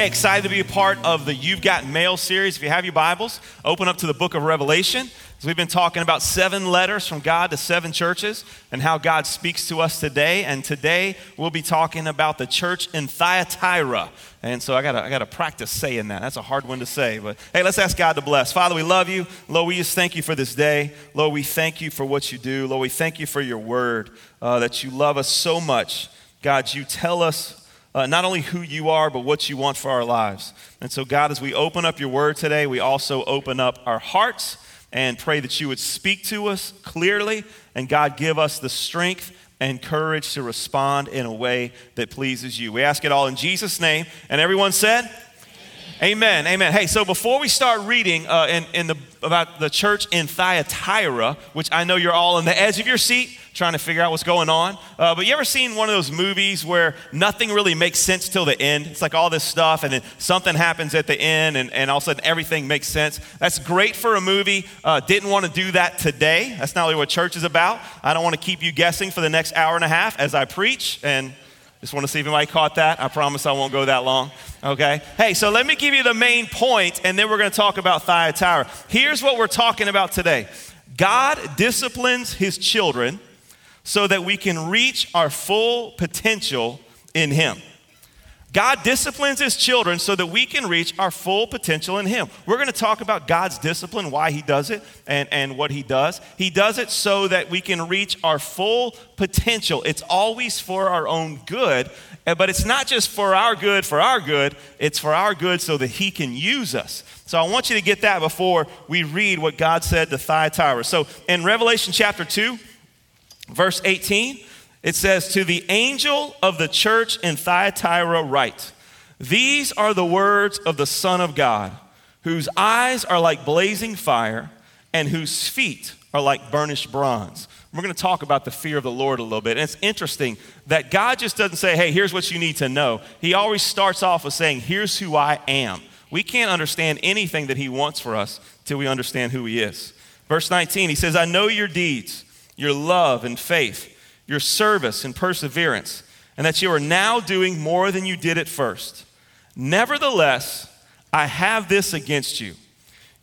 Hey, excited to be a part of the You've Got Mail series. If you have your Bibles, open up to the book of Revelation. So we've been talking about seven letters from God to seven churches and how God speaks to us today. And today we'll be talking about the church in Thyatira. And so I gotta, I gotta practice saying that. That's a hard one to say. But hey, let's ask God to bless. Father, we love you. Lord, we just thank you for this day. Lord, we thank you for what you do. Lord, we thank you for your word, uh, that you love us so much. God, you tell us uh, not only who you are, but what you want for our lives. And so, God, as we open up your word today, we also open up our hearts and pray that you would speak to us clearly. And God, give us the strength and courage to respond in a way that pleases you. We ask it all in Jesus' name. And everyone said, Amen. Amen. Hey, so before we start reading uh, in, in the, about the church in Thyatira, which I know you're all on the edge of your seat trying to figure out what's going on. Uh, but you ever seen one of those movies where nothing really makes sense till the end? It's like all this stuff, and then something happens at the end, and, and all of a sudden everything makes sense. That's great for a movie. Uh, didn't want to do that today. That's not really what church is about. I don't want to keep you guessing for the next hour and a half as I preach, and just want to see if anybody caught that. I promise I won't go that long. Okay? Hey, so let me give you the main point, and then we're going to talk about Thyatira. Here's what we're talking about today God disciplines his children so that we can reach our full potential in him. God disciplines his children so that we can reach our full potential in him. We're going to talk about God's discipline, why he does it, and, and what he does. He does it so that we can reach our full potential. It's always for our own good, but it's not just for our good, for our good, it's for our good so that he can use us. So I want you to get that before we read what God said to Thyatira. So in Revelation chapter 2, verse 18, it says, To the angel of the church in Thyatira, write, These are the words of the Son of God, whose eyes are like blazing fire, and whose feet are like burnished bronze. We're going to talk about the fear of the Lord a little bit. And it's interesting that God just doesn't say, Hey, here's what you need to know. He always starts off with saying, Here's who I am. We can't understand anything that He wants for us till we understand who He is. Verse 19, He says, I know your deeds, your love and faith your service and perseverance, and that you are now doing more than you did at first. Nevertheless, I have this against you.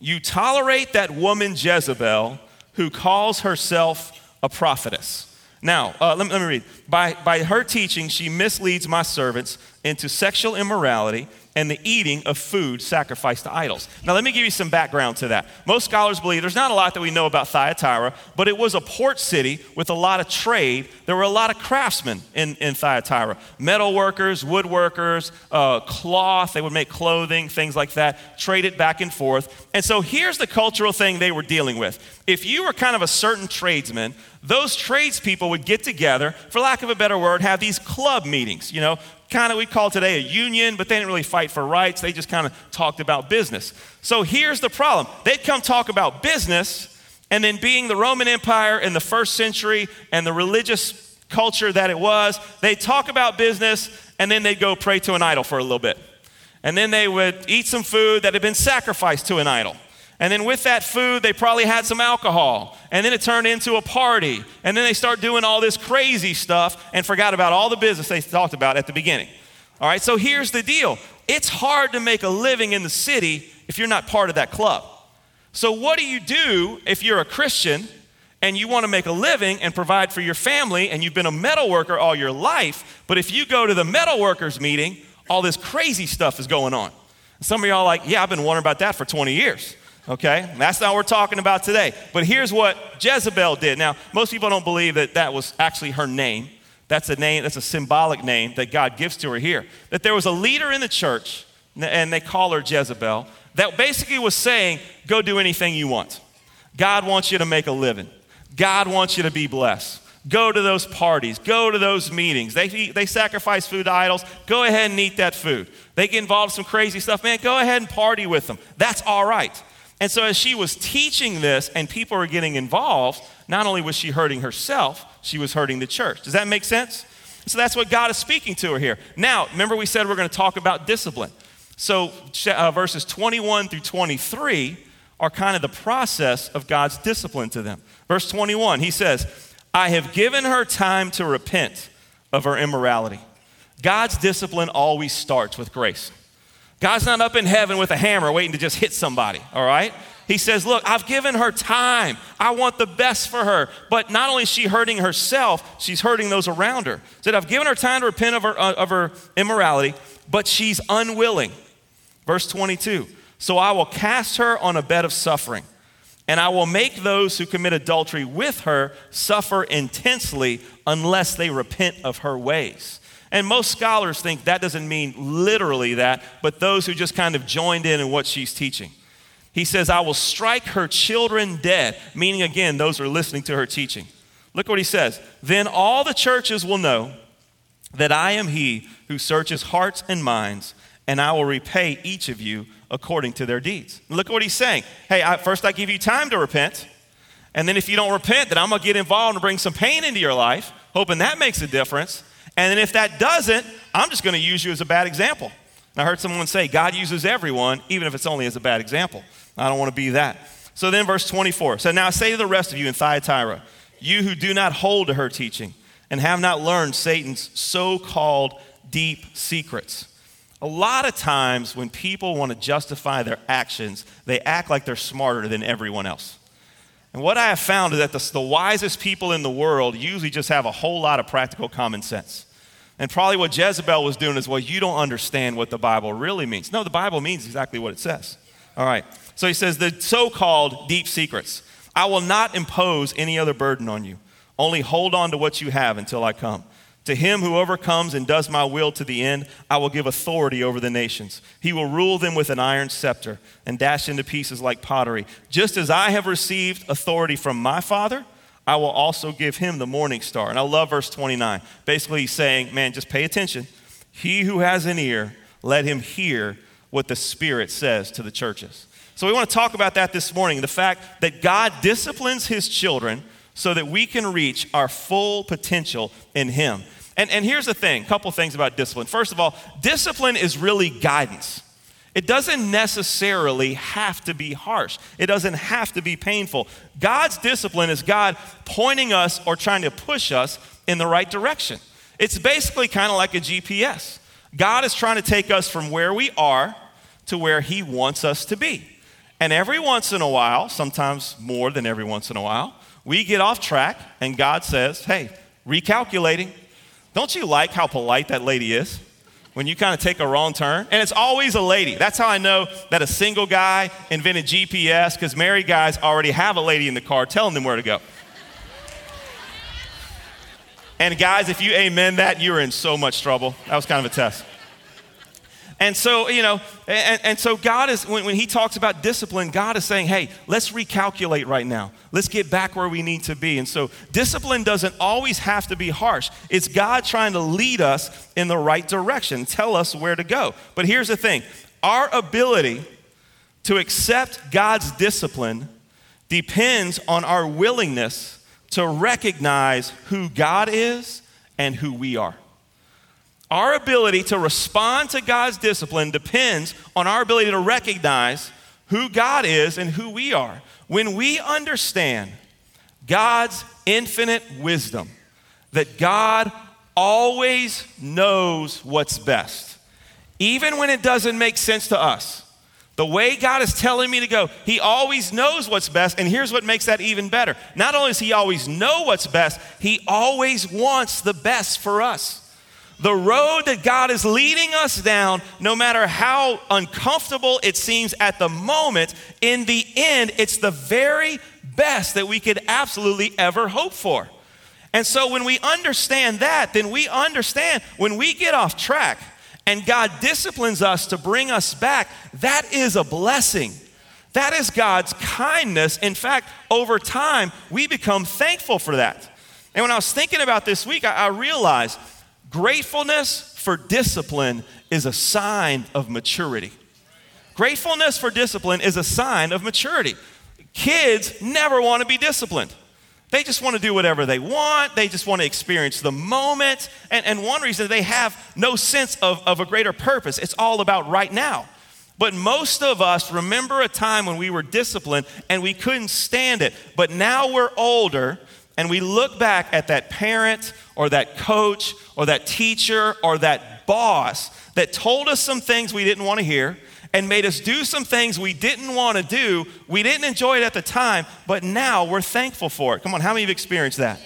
You tolerate that woman Jezebel who calls herself a prophetess. Now, uh, let, me, let me read. By, by her teaching, she misleads my servants into sexual immorality and the eating of food sacrificed to idols. Now, let me give you some background to that. Most scholars believe there's not a lot that we know about Thyatira, but it was a port city with a lot of trade. There were a lot of craftsmen in, in Thyatira metal workers, woodworkers, uh, cloth, they would make clothing, things like that, trade it back and forth. And so here's the cultural thing they were dealing with. If you were kind of a certain tradesman, those tradespeople would get together, for lack of a better word, have these club meetings. You know, kind of we call today a union, but they didn't really fight for rights. They just kind of talked about business. So here's the problem they'd come talk about business, and then being the Roman Empire in the first century and the religious culture that it was, they'd talk about business, and then they'd go pray to an idol for a little bit. And then they would eat some food that had been sacrificed to an idol. And then with that food, they probably had some alcohol. And then it turned into a party. And then they start doing all this crazy stuff and forgot about all the business they talked about at the beginning. All right, so here's the deal it's hard to make a living in the city if you're not part of that club. So, what do you do if you're a Christian and you want to make a living and provide for your family and you've been a metal worker all your life, but if you go to the metal workers meeting, all this crazy stuff is going on? Some of y'all like, yeah, I've been wondering about that for 20 years. Okay? That's not what we're talking about today. But here's what Jezebel did. Now, most people don't believe that that was actually her name. That's a name, that's a symbolic name that God gives to her here. That there was a leader in the church, and they call her Jezebel, that basically was saying, go do anything you want. God wants you to make a living. God wants you to be blessed. Go to those parties. Go to those meetings. They, they sacrifice food to idols. Go ahead and eat that food. They get involved in some crazy stuff. Man, go ahead and party with them. That's all right. And so, as she was teaching this and people were getting involved, not only was she hurting herself, she was hurting the church. Does that make sense? So, that's what God is speaking to her here. Now, remember, we said we're going to talk about discipline. So, uh, verses 21 through 23 are kind of the process of God's discipline to them. Verse 21, he says, I have given her time to repent of her immorality. God's discipline always starts with grace. God's not up in heaven with a hammer waiting to just hit somebody, all right? He says, Look, I've given her time. I want the best for her. But not only is she hurting herself, she's hurting those around her. He said, I've given her time to repent of her, uh, of her immorality, but she's unwilling. Verse 22 So I will cast her on a bed of suffering, and I will make those who commit adultery with her suffer intensely unless they repent of her ways. And most scholars think that doesn't mean literally that, but those who just kind of joined in in what she's teaching. He says, I will strike her children dead, meaning again, those who are listening to her teaching. Look what he says. Then all the churches will know that I am he who searches hearts and minds, and I will repay each of you according to their deeds. Look at what he's saying. Hey, I, first I give you time to repent, and then if you don't repent, then I'm going to get involved and bring some pain into your life, hoping that makes a difference. And then if that doesn't, I'm just going to use you as a bad example. And I heard someone say, God uses everyone, even if it's only as a bad example. I don't want to be that. So then, verse 24. So now say to the rest of you in Thyatira, you who do not hold to her teaching and have not learned Satan's so called deep secrets. A lot of times when people want to justify their actions, they act like they're smarter than everyone else. And what I have found is that the, the wisest people in the world usually just have a whole lot of practical common sense. And probably what Jezebel was doing is, well, you don't understand what the Bible really means. No, the Bible means exactly what it says. All right. So he says, the so called deep secrets. I will not impose any other burden on you. Only hold on to what you have until I come. To him who overcomes and does my will to the end, I will give authority over the nations. He will rule them with an iron scepter and dash into pieces like pottery. Just as I have received authority from my Father, I will also give him the morning star. And I love verse 29. Basically, he's saying, man, just pay attention. He who has an ear, let him hear what the Spirit says to the churches. So we want to talk about that this morning the fact that God disciplines his children so that we can reach our full potential in him. And, and here's the thing a couple things about discipline. First of all, discipline is really guidance. It doesn't necessarily have to be harsh. It doesn't have to be painful. God's discipline is God pointing us or trying to push us in the right direction. It's basically kind of like a GPS. God is trying to take us from where we are to where He wants us to be. And every once in a while, sometimes more than every once in a while, we get off track and God says, hey, recalculating. Don't you like how polite that lady is? When you kind of take a wrong turn. And it's always a lady. That's how I know that a single guy invented GPS because married guys already have a lady in the car telling them where to go. And guys, if you amen that, you're in so much trouble. That was kind of a test. And so, you know, and, and so God is, when, when He talks about discipline, God is saying, hey, let's recalculate right now. Let's get back where we need to be. And so, discipline doesn't always have to be harsh. It's God trying to lead us in the right direction, tell us where to go. But here's the thing our ability to accept God's discipline depends on our willingness to recognize who God is and who we are. Our ability to respond to God's discipline depends on our ability to recognize who God is and who we are. When we understand God's infinite wisdom, that God always knows what's best, even when it doesn't make sense to us. The way God is telling me to go, He always knows what's best. And here's what makes that even better. Not only does He always know what's best, He always wants the best for us. The road that God is leading us down, no matter how uncomfortable it seems at the moment, in the end, it's the very best that we could absolutely ever hope for. And so when we understand that, then we understand when we get off track and God disciplines us to bring us back, that is a blessing. That is God's kindness. In fact, over time, we become thankful for that. And when I was thinking about this week, I, I realized Gratefulness for discipline is a sign of maturity. Gratefulness for discipline is a sign of maturity. Kids never want to be disciplined. They just want to do whatever they want. They just want to experience the moment. And, and one reason they have no sense of, of a greater purpose. It's all about right now. But most of us remember a time when we were disciplined and we couldn't stand it. But now we're older and we look back at that parent or that coach or that teacher or that boss that told us some things we didn't want to hear and made us do some things we didn't want to do. We didn't enjoy it at the time, but now we're thankful for it. Come on, how many of you have experienced that?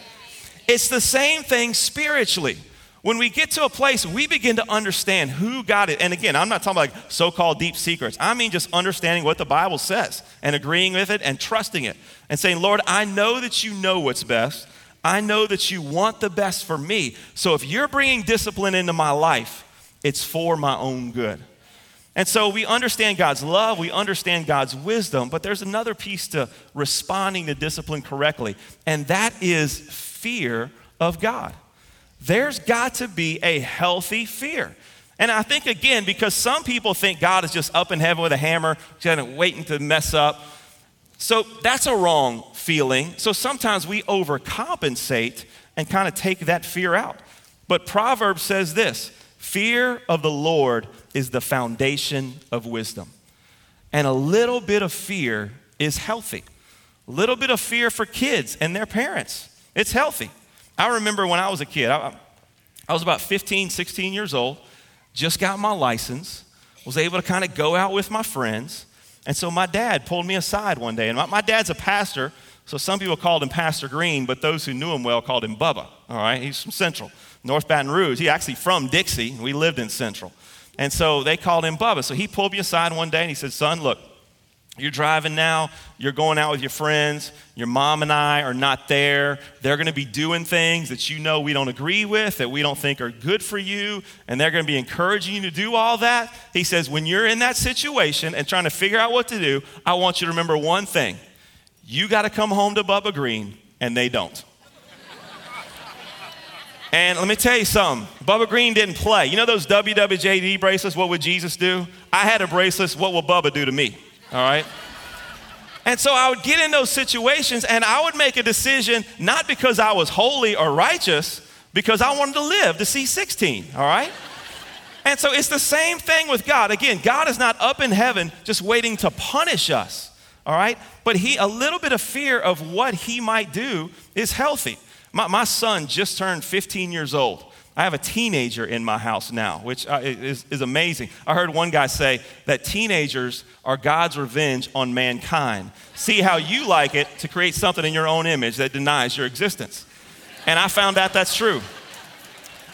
It's the same thing spiritually. When we get to a place, we begin to understand who God is. And again, I'm not talking about like so called deep secrets. I mean just understanding what the Bible says and agreeing with it and trusting it and saying, Lord, I know that you know what's best. I know that you want the best for me. So if you're bringing discipline into my life, it's for my own good. And so we understand God's love, we understand God's wisdom, but there's another piece to responding to discipline correctly, and that is fear of God. There's got to be a healthy fear. And I think, again, because some people think God is just up in heaven with a hammer, kind of waiting to mess up. So that's a wrong feeling. So sometimes we overcompensate and kind of take that fear out. But Proverbs says this fear of the Lord is the foundation of wisdom. And a little bit of fear is healthy. A little bit of fear for kids and their parents. It's healthy. I remember when I was a kid, I, I was about 15, 16 years old, just got my license, was able to kind of go out with my friends. And so my dad pulled me aside one day. And my, my, dad's a pastor, so some people called him Pastor Green, but those who knew him well called him Bubba. All right, he's from Central, North Baton Rouge. He's actually from Dixie. We lived in Central. And so they called him Bubba. So he pulled me aside one day and he said, Son, look, you're driving now, you're going out with your friends, your mom and I are not there. They're going to be doing things that you know we don't agree with, that we don't think are good for you, and they're going to be encouraging you to do all that. He says, when you're in that situation and trying to figure out what to do, I want you to remember one thing you got to come home to Bubba Green, and they don't. And let me tell you something. Bubba Green didn't play. You know those WWJD bracelets, what would Jesus do? I had a bracelet, what will Bubba do to me? All right? And so I would get in those situations and I would make a decision not because I was holy or righteous, because I wanted to live to see 16, all right? And so it's the same thing with God. Again, God is not up in heaven just waiting to punish us, all right? But he a little bit of fear of what he might do is healthy. My, my son just turned 15 years old. I have a teenager in my house now, which uh, is, is amazing. I heard one guy say that teenagers are God's revenge on mankind. See how you like it to create something in your own image that denies your existence. And I found out that's true.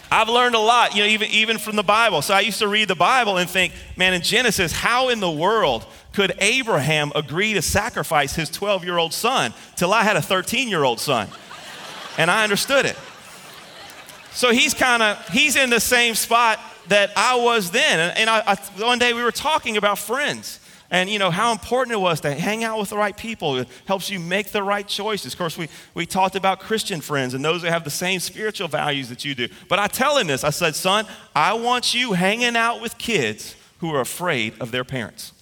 I've learned a lot, you know, even, even from the Bible. So I used to read the Bible and think, man, in Genesis, how in the world could Abraham agree to sacrifice his 12 year old son till I had a 13 year old son? And I understood it. So he's kind of, he's in the same spot that I was then. And, I, I, one day we were talking about friends. And you know how important it was to hang out with the right people. It helps you make the right choices. Of course we, we talked about christian friends and those that have the same spiritual values that you do. But i tell him this. I said son i want you hanging out with kids who are afraid of their parents.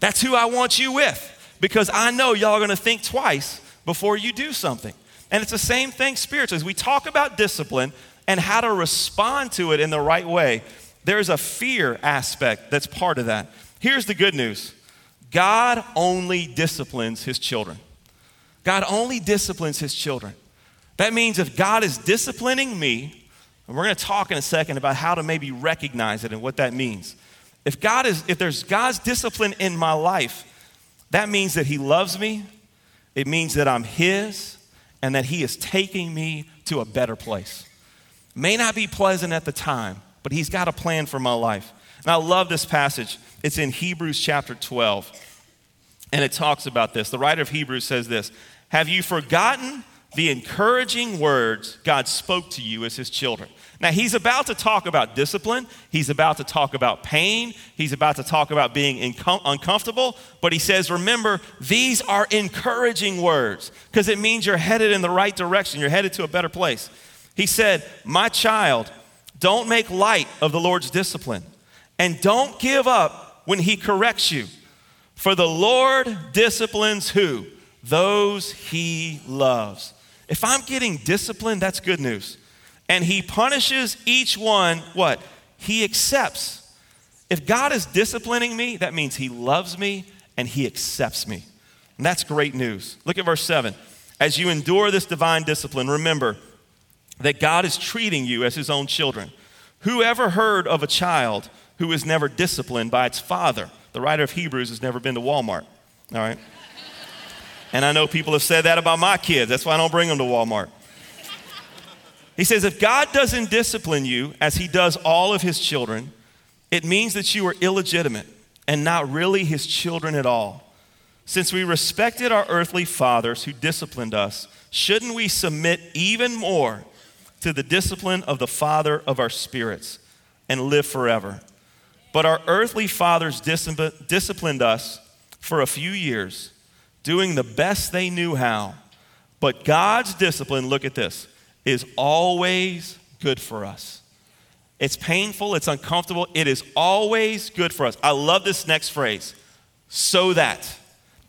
That's who i want you with because i know y'all are going to think twice before you do something. And it's the same thing spiritually. As we talk about discipline and how to respond to it in the right way, there's a fear aspect that's part of that. Here's the good news God only disciplines his children. God only disciplines his children. That means if God is disciplining me, and we're going to talk in a second about how to maybe recognize it and what that means. If God is if there's God's discipline in my life, that means that he loves me. It means that I'm his and that he is taking me to a better place. May not be pleasant at the time, but He's got a plan for my life. And I love this passage. It's in Hebrews chapter 12. And it talks about this. The writer of Hebrews says this Have you forgotten the encouraging words God spoke to you as His children? Now, he's about to talk about discipline. He's about to talk about pain. He's about to talk about being incom- uncomfortable. But he says, remember, these are encouraging words because it means you're headed in the right direction. You're headed to a better place. He said, My child, don't make light of the Lord's discipline, and don't give up when he corrects you. For the Lord disciplines who? Those he loves. If I'm getting disciplined, that's good news. And he punishes each one, what? He accepts. If God is disciplining me, that means he loves me and he accepts me. And that's great news. Look at verse 7. As you endure this divine discipline, remember that God is treating you as his own children. Who ever heard of a child who is never disciplined by its father? The writer of Hebrews has never been to Walmart. All right? And I know people have said that about my kids. That's why I don't bring them to Walmart. He says, if God doesn't discipline you as he does all of his children, it means that you are illegitimate and not really his children at all. Since we respected our earthly fathers who disciplined us, shouldn't we submit even more to the discipline of the Father of our spirits and live forever? But our earthly fathers disciplined us for a few years, doing the best they knew how. But God's discipline, look at this, is always good for us. It's painful, it's uncomfortable, it is always good for us. I love this next phrase so that.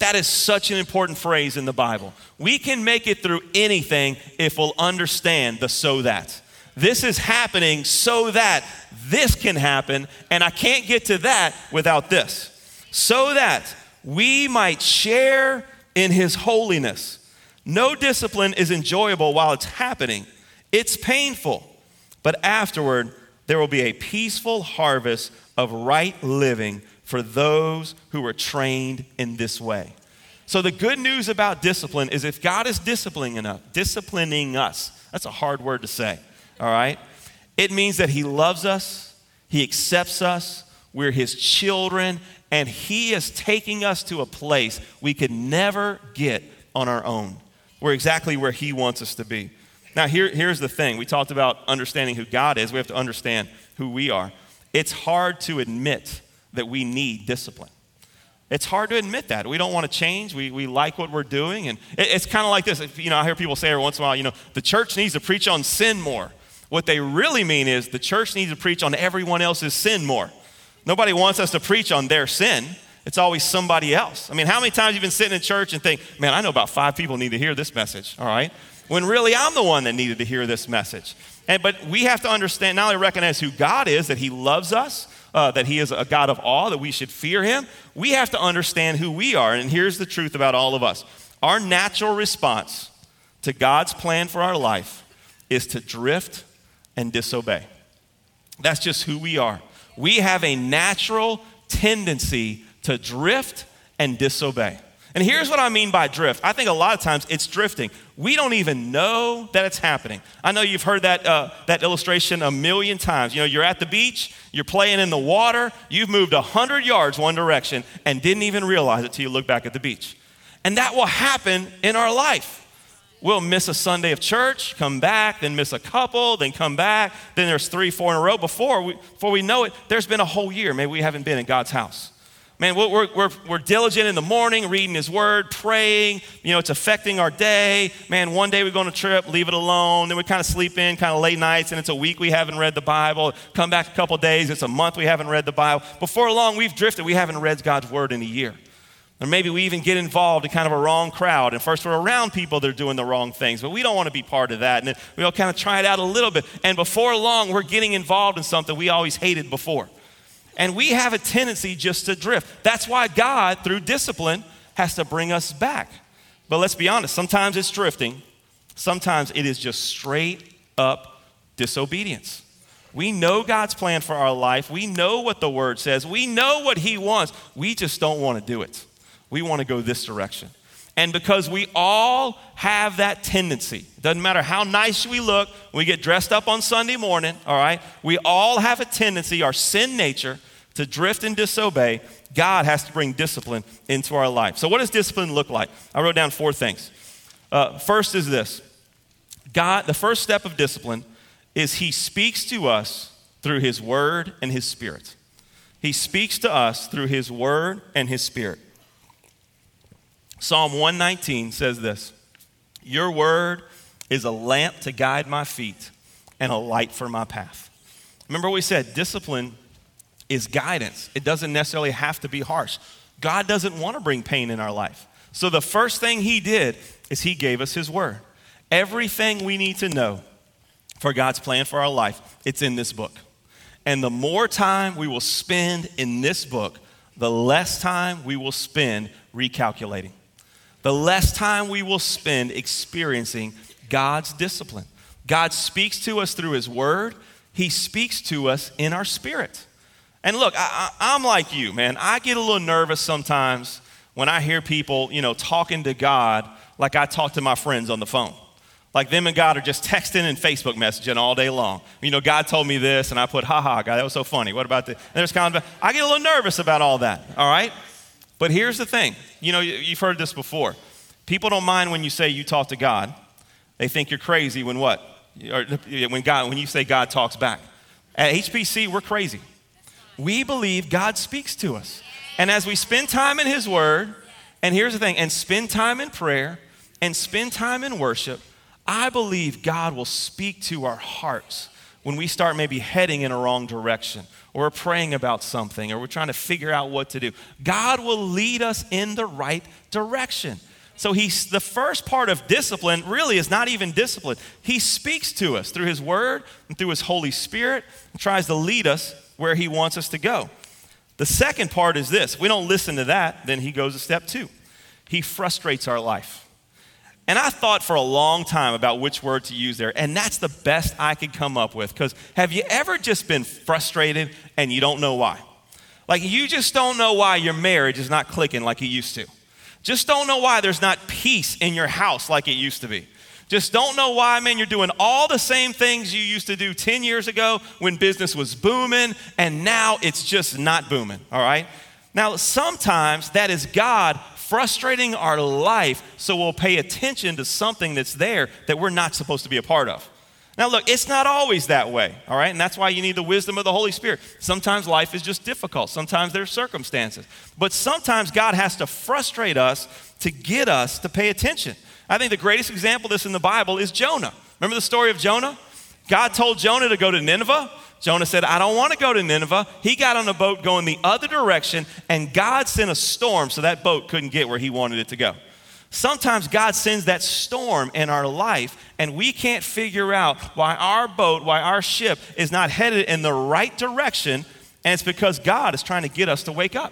That is such an important phrase in the Bible. We can make it through anything if we'll understand the so that. This is happening so that this can happen, and I can't get to that without this. So that we might share in his holiness. No discipline is enjoyable while it's happening, it's painful, but afterward, there will be a peaceful harvest of right living for those who are trained in this way. So the good news about discipline is if God is disciplining enough, disciplining us, that's a hard word to say, all right? It means that he loves us, he accepts us, we're his children, and he is taking us to a place we could never get on our own. We're exactly where he wants us to be. Now, here, here's the thing. We talked about understanding who God is. We have to understand who we are. It's hard to admit that we need discipline. It's hard to admit that. We don't want to change. We, we like what we're doing. And it, it's kind of like this. You know, I hear people say every once in a while, you know, the church needs to preach on sin more. What they really mean is the church needs to preach on everyone else's sin more. Nobody wants us to preach on their sin. It's always somebody else. I mean, how many times you've been sitting in church and think, man, I know about five people need to hear this message, all right? When really I'm the one that needed to hear this message. And, but we have to understand, not only recognize who God is, that He loves us, uh, that He is a God of awe, that we should fear Him, we have to understand who we are. And here's the truth about all of us our natural response to God's plan for our life is to drift and disobey. That's just who we are. We have a natural tendency to drift and disobey. And here's what I mean by drift. I think a lot of times it's drifting. We don't even know that it's happening. I know you've heard that, uh, that illustration a million times. You know, you're at the beach, you're playing in the water, you've moved 100 yards one direction and didn't even realize it till you look back at the beach. And that will happen in our life. We'll miss a Sunday of church, come back, then miss a couple, then come back. Then there's three, four in a row. Before we, before we know it, there's been a whole year. Maybe we haven't been in God's house. Man, we're, we're, we're diligent in the morning, reading His Word, praying. You know, it's affecting our day. Man, one day we go on a trip, leave it alone. Then we kind of sleep in, kind of late nights, and it's a week we haven't read the Bible. Come back a couple days, it's a month we haven't read the Bible. Before long, we've drifted. We haven't read God's Word in a year. Or maybe we even get involved in kind of a wrong crowd. And first we're around people that are doing the wrong things, but we don't want to be part of that. And then we all kind of try it out a little bit. And before long, we're getting involved in something we always hated before. And we have a tendency just to drift. That's why God, through discipline, has to bring us back. But let's be honest, sometimes it's drifting, sometimes it is just straight up disobedience. We know God's plan for our life. We know what the word says. We know what He wants. We just don't want to do it. We want to go this direction. And because we all have that tendency, it doesn't matter how nice we look, we get dressed up on Sunday morning, all right? We all have a tendency, our sin nature, to drift and disobey. God has to bring discipline into our life. So, what does discipline look like? I wrote down four things. Uh, first is this God, the first step of discipline is He speaks to us through His Word and His Spirit. He speaks to us through His Word and His Spirit. Psalm 119 says this Your word is a lamp to guide my feet and a light for my path. Remember, we said discipline is guidance. It doesn't necessarily have to be harsh. God doesn't want to bring pain in our life. So the first thing He did is He gave us His Word. Everything we need to know for God's plan for our life, it's in this book. And the more time we will spend in this book, the less time we will spend recalculating. The less time we will spend experiencing God's discipline. God speaks to us through His Word, He speaks to us in our spirit. And look, I, am like you, man. I get a little nervous sometimes when I hear people, you know, talking to God like I talk to my friends on the phone. Like them and God are just texting and Facebook messaging all day long. You know, God told me this, and I put, ha ha, God, that was so funny. What about this? And there's kind of, I get a little nervous about all that, all right? But here's the thing you know, you've heard this before. People don't mind when you say you talk to God, they think you're crazy when what? Or when, God, when you say God talks back. At HPC, we're crazy. We believe God speaks to us. And as we spend time in His Word, and here's the thing, and spend time in prayer, and spend time in worship, I believe God will speak to our hearts when we start maybe heading in a wrong direction or we're praying about something or we're trying to figure out what to do. God will lead us in the right direction. So he's the first part of discipline really is not even discipline. He speaks to us through his word and through his Holy Spirit and tries to lead us where he wants us to go. The second part is this. we don't listen to that, then he goes to step 2. He frustrates our life. And I thought for a long time about which word to use there, and that's the best I could come up with. Because have you ever just been frustrated and you don't know why? Like you just don't know why your marriage is not clicking like it used to. Just don't know why there's not peace in your house like it used to be. Just don't know why, man, you're doing all the same things you used to do 10 years ago when business was booming, and now it's just not booming, all right? Now, sometimes that is God frustrating our life so we'll pay attention to something that's there that we're not supposed to be a part of. Now, look, it's not always that way, all right? And that's why you need the wisdom of the Holy Spirit. Sometimes life is just difficult, sometimes there's circumstances. But sometimes God has to frustrate us to get us to pay attention. I think the greatest example of this in the Bible is Jonah. Remember the story of Jonah? God told Jonah to go to Nineveh. Jonah said, I don't want to go to Nineveh. He got on a boat going the other direction, and God sent a storm so that boat couldn't get where he wanted it to go. Sometimes God sends that storm in our life, and we can't figure out why our boat, why our ship is not headed in the right direction, and it's because God is trying to get us to wake up.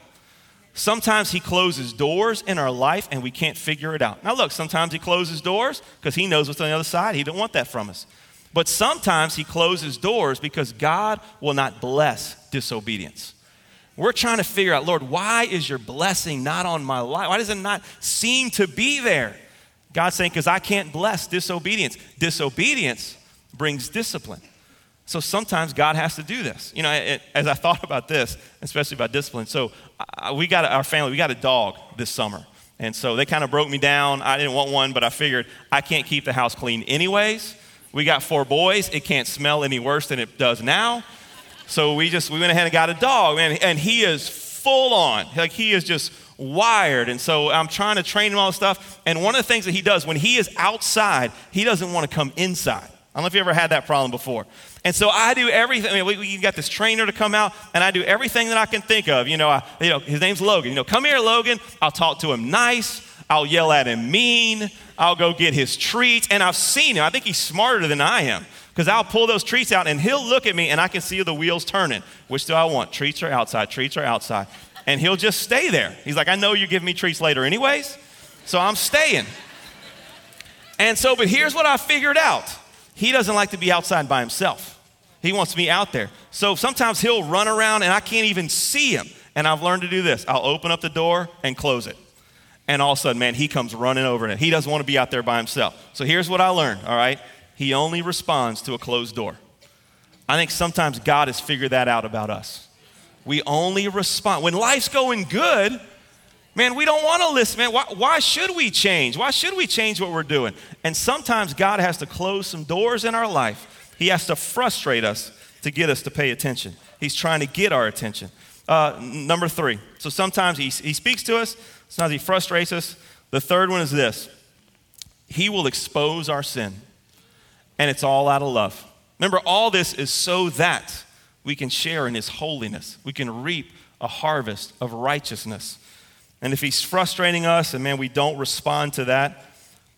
Sometimes He closes doors in our life and we can't figure it out. Now, look, sometimes He closes doors because He knows what's on the other side. He didn't want that from us. But sometimes he closes doors because God will not bless disobedience. We're trying to figure out, Lord, why is your blessing not on my life? Why does it not seem to be there? God's saying, because I can't bless disobedience. Disobedience brings discipline. So sometimes God has to do this. You know, it, as I thought about this, especially about discipline, so uh, we got our family, we got a dog this summer. And so they kind of broke me down. I didn't want one, but I figured I can't keep the house clean anyways. We got four boys. It can't smell any worse than it does now. So we just we went ahead and got a dog, man, and he is full on. Like he is just wired. And so I'm trying to train him all this stuff. And one of the things that he does when he is outside, he doesn't want to come inside. I don't know if you ever had that problem before. And so I do everything. I mean, we, we got this trainer to come out, and I do everything that I can think of. You know, I, you know, his name's Logan. You know, come here, Logan. I'll talk to him nice. I'll yell at him mean. I'll go get his treats. And I've seen him. I think he's smarter than I am because I'll pull those treats out and he'll look at me and I can see the wheels turning. Which do I want? Treats or outside? Treats or outside? And he'll just stay there. He's like, I know you give me treats later, anyways. So I'm staying. And so, but here's what I figured out he doesn't like to be outside by himself. He wants me out there. So sometimes he'll run around and I can't even see him. And I've learned to do this I'll open up the door and close it and all of a sudden, man, he comes running over and he doesn't want to be out there by himself. So here's what I learned, all right? He only responds to a closed door. I think sometimes God has figured that out about us. We only respond. When life's going good, man, we don't want to listen, man. Why, why should we change? Why should we change what we're doing? And sometimes God has to close some doors in our life. He has to frustrate us to get us to pay attention. He's trying to get our attention. Uh, number three. So sometimes he, he speaks to us, sometimes he frustrates us. The third one is this He will expose our sin, and it's all out of love. Remember, all this is so that we can share in his holiness. We can reap a harvest of righteousness. And if he's frustrating us and man, we don't respond to that,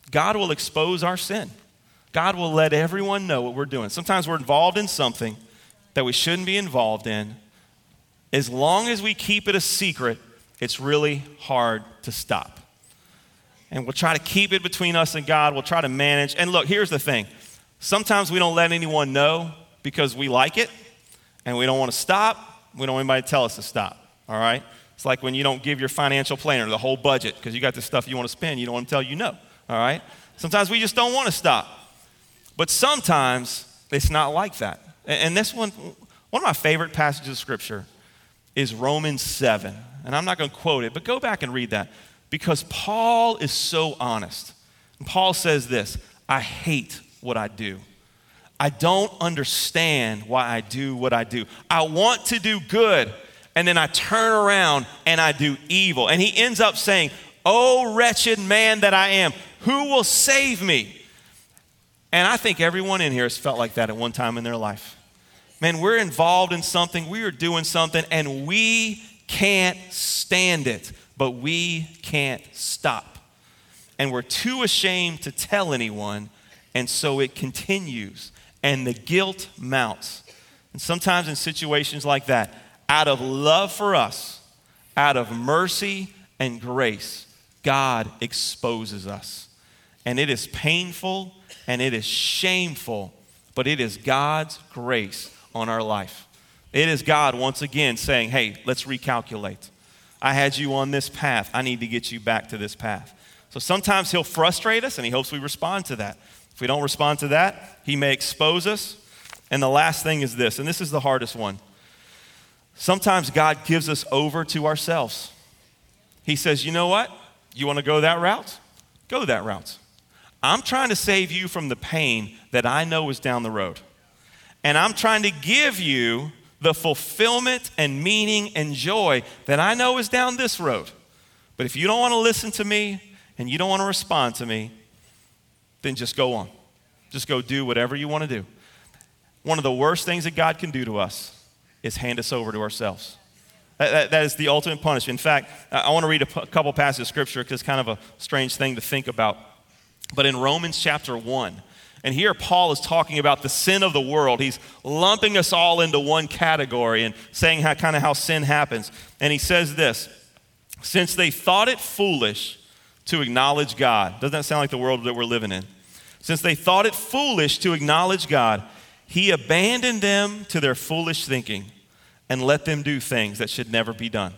God will expose our sin. God will let everyone know what we're doing. Sometimes we're involved in something that we shouldn't be involved in. As long as we keep it a secret, it's really hard to stop. And we'll try to keep it between us and God. We'll try to manage. And look, here's the thing sometimes we don't let anyone know because we like it and we don't want to stop. We don't want anybody to tell us to stop. All right? It's like when you don't give your financial planner the whole budget because you got the stuff you want to spend, you don't want to tell you no. All right? Sometimes we just don't want to stop. But sometimes it's not like that. And this one, one of my favorite passages of scripture is Romans 7. And I'm not going to quote it, but go back and read that because Paul is so honest. Paul says this I hate what I do. I don't understand why I do what I do. I want to do good, and then I turn around and I do evil. And he ends up saying, Oh, wretched man that I am, who will save me? And I think everyone in here has felt like that at one time in their life. Man, we're involved in something, we are doing something, and we can't stand it, but we can't stop. And we're too ashamed to tell anyone, and so it continues, and the guilt mounts. And sometimes in situations like that, out of love for us, out of mercy and grace, God exposes us. And it is painful and it is shameful, but it is God's grace on our life. It is God once again saying, hey, let's recalculate. I had you on this path. I need to get you back to this path. So sometimes He'll frustrate us and He hopes we respond to that. If we don't respond to that, He may expose us. And the last thing is this, and this is the hardest one. Sometimes God gives us over to ourselves. He says, you know what? You want to go that route? Go that route. I'm trying to save you from the pain that I know is down the road. And I'm trying to give you the fulfillment and meaning and joy that I know is down this road. But if you don't want to listen to me and you don't want to respond to me, then just go on. Just go do whatever you want to do. One of the worst things that God can do to us is hand us over to ourselves. That, that, that is the ultimate punishment. In fact, I want to read a p- couple passages of scripture because it's kind of a strange thing to think about. But in Romans chapter 1, and here Paul is talking about the sin of the world. He's lumping us all into one category and saying how kind of how sin happens. And he says this since they thought it foolish to acknowledge God. Doesn't that sound like the world that we're living in? Since they thought it foolish to acknowledge God, he abandoned them to their foolish thinking and let them do things that should never be done.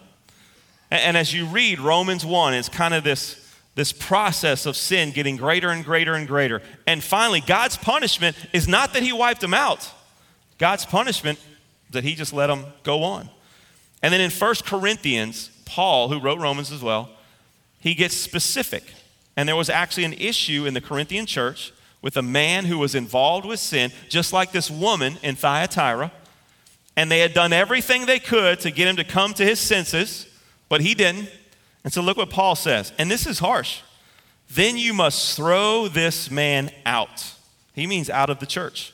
And, and as you read Romans 1, it's kind of this this process of sin getting greater and greater and greater. And finally, God's punishment is not that He wiped them out, God's punishment is that He just let them go on. And then in 1 Corinthians, Paul, who wrote Romans as well, he gets specific. And there was actually an issue in the Corinthian church with a man who was involved with sin, just like this woman in Thyatira. And they had done everything they could to get him to come to his senses, but he didn't. And so look what Paul says. And this is harsh. Then you must throw this man out. He means out of the church.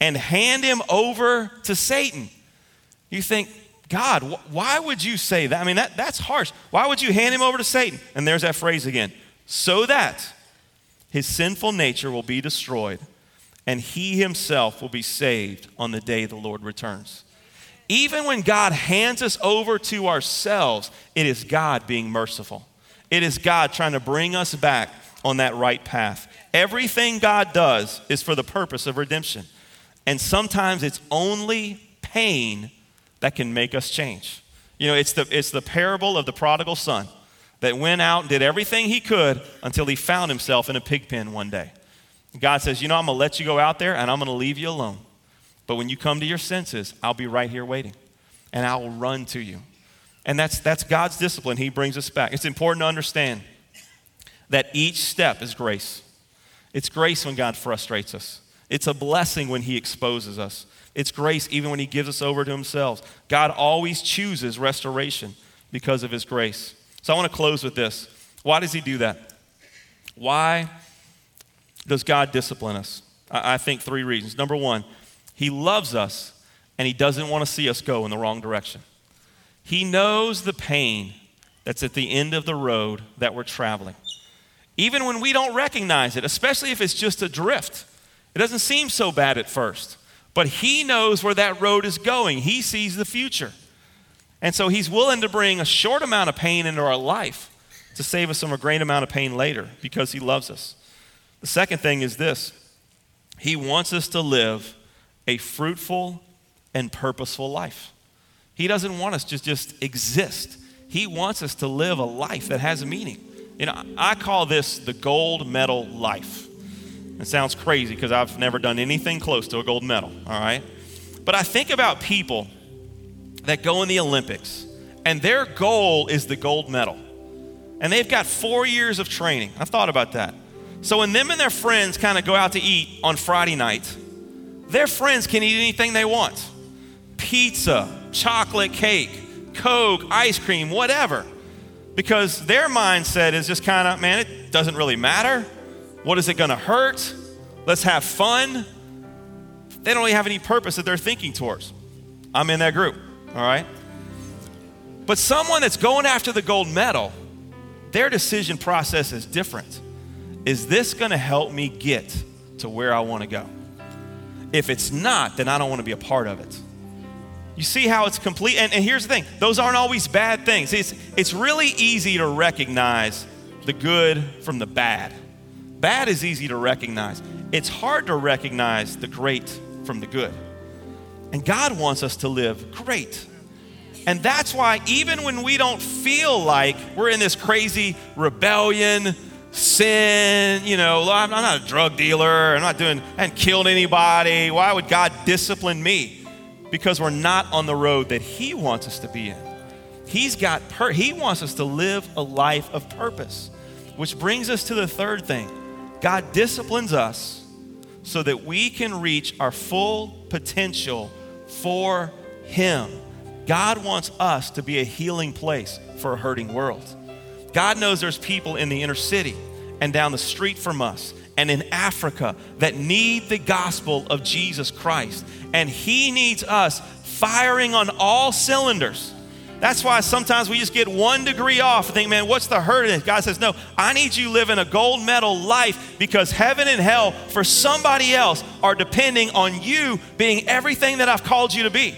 And hand him over to Satan. You think, God, wh- why would you say that? I mean, that, that's harsh. Why would you hand him over to Satan? And there's that phrase again so that his sinful nature will be destroyed and he himself will be saved on the day the Lord returns. Even when God hands us over to ourselves, it is God being merciful. It is God trying to bring us back on that right path. Everything God does is for the purpose of redemption. And sometimes it's only pain that can make us change. You know, it's the, it's the parable of the prodigal son that went out and did everything he could until he found himself in a pig pen one day. God says, You know, I'm going to let you go out there and I'm going to leave you alone. But when you come to your senses, I'll be right here waiting and I will run to you. And that's, that's God's discipline. He brings us back. It's important to understand that each step is grace. It's grace when God frustrates us, it's a blessing when He exposes us. It's grace even when He gives us over to Himself. God always chooses restoration because of His grace. So I want to close with this. Why does He do that? Why does God discipline us? I think three reasons. Number one, he loves us and He doesn't want to see us go in the wrong direction. He knows the pain that's at the end of the road that we're traveling. Even when we don't recognize it, especially if it's just a drift, it doesn't seem so bad at first. But He knows where that road is going, He sees the future. And so He's willing to bring a short amount of pain into our life to save us from a great amount of pain later because He loves us. The second thing is this He wants us to live a fruitful and purposeful life. He doesn't want us to just exist. He wants us to live a life that has a meaning. You know, I call this the gold medal life. It sounds crazy because I've never done anything close to a gold medal, all right? But I think about people that go in the Olympics and their goal is the gold medal. And they've got four years of training. I've thought about that. So when them and their friends kind of go out to eat on Friday night, their friends can eat anything they want pizza, chocolate cake, Coke, ice cream, whatever. Because their mindset is just kind of, man, it doesn't really matter. What is it going to hurt? Let's have fun. They don't really have any purpose that they're thinking towards. I'm in that group, all right? But someone that's going after the gold medal, their decision process is different. Is this going to help me get to where I want to go? If it's not, then I don't want to be a part of it. You see how it's complete? And, and here's the thing those aren't always bad things. It's, it's really easy to recognize the good from the bad. Bad is easy to recognize, it's hard to recognize the great from the good. And God wants us to live great. And that's why, even when we don't feel like we're in this crazy rebellion, sin, you know, I'm not a drug dealer, I'm not doing, I haven't killed anybody. Why would God discipline me? because we're not on the road that He wants us to be in. He's got per- He wants us to live a life of purpose, which brings us to the third thing. God disciplines us so that we can reach our full potential for Him. God wants us to be a healing place for a hurting world. God knows there's people in the inner city and down the street from us and in Africa that need the gospel of Jesus Christ. And He needs us firing on all cylinders. That's why sometimes we just get one degree off and think, man, what's the hurt in it? God says, no, I need you living a gold medal life because heaven and hell for somebody else are depending on you being everything that I've called you to be.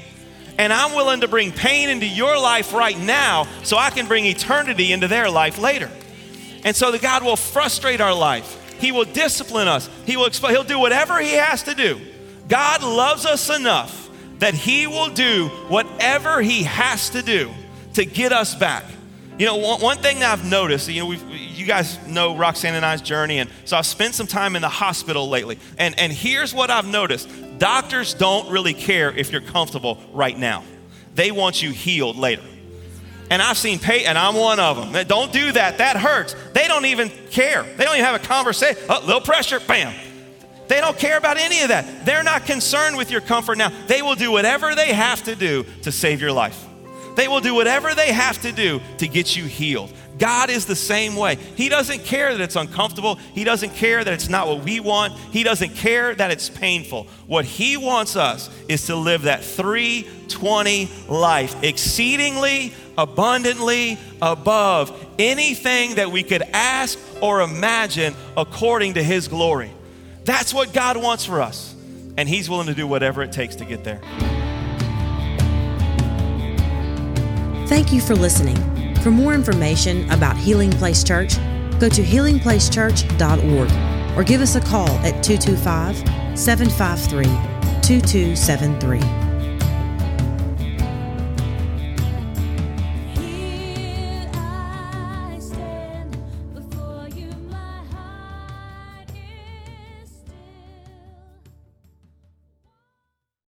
And I'm willing to bring pain into your life right now so I can bring eternity into their life later. And so that God will frustrate our life. He will discipline us. He will explain, he'll do whatever he has to do. God loves us enough that he will do whatever he has to do to get us back. You know, one, one thing that I've noticed, you know, you guys know Roxanne and I's journey, and so I've spent some time in the hospital lately. And, and here's what I've noticed doctors don't really care if you're comfortable right now, they want you healed later. And I've seen pay, and I'm one of them. Don't do that. That hurts. They don't even care. They don't even have a conversation. Uh, a oh, little pressure, bam. They don't care about any of that. They're not concerned with your comfort now. They will do whatever they have to do to save your life. They will do whatever they have to do to get you healed. God is the same way. He doesn't care that it's uncomfortable. He doesn't care that it's not what we want. He doesn't care that it's painful. What He wants us is to live that 320 life, exceedingly abundantly above anything that we could ask or imagine according to His glory. That's what God wants for us. And He's willing to do whatever it takes to get there. Thank you for listening. For more information about Healing Place Church, go to healingplacechurch.org or give us a call at 225 753 2273.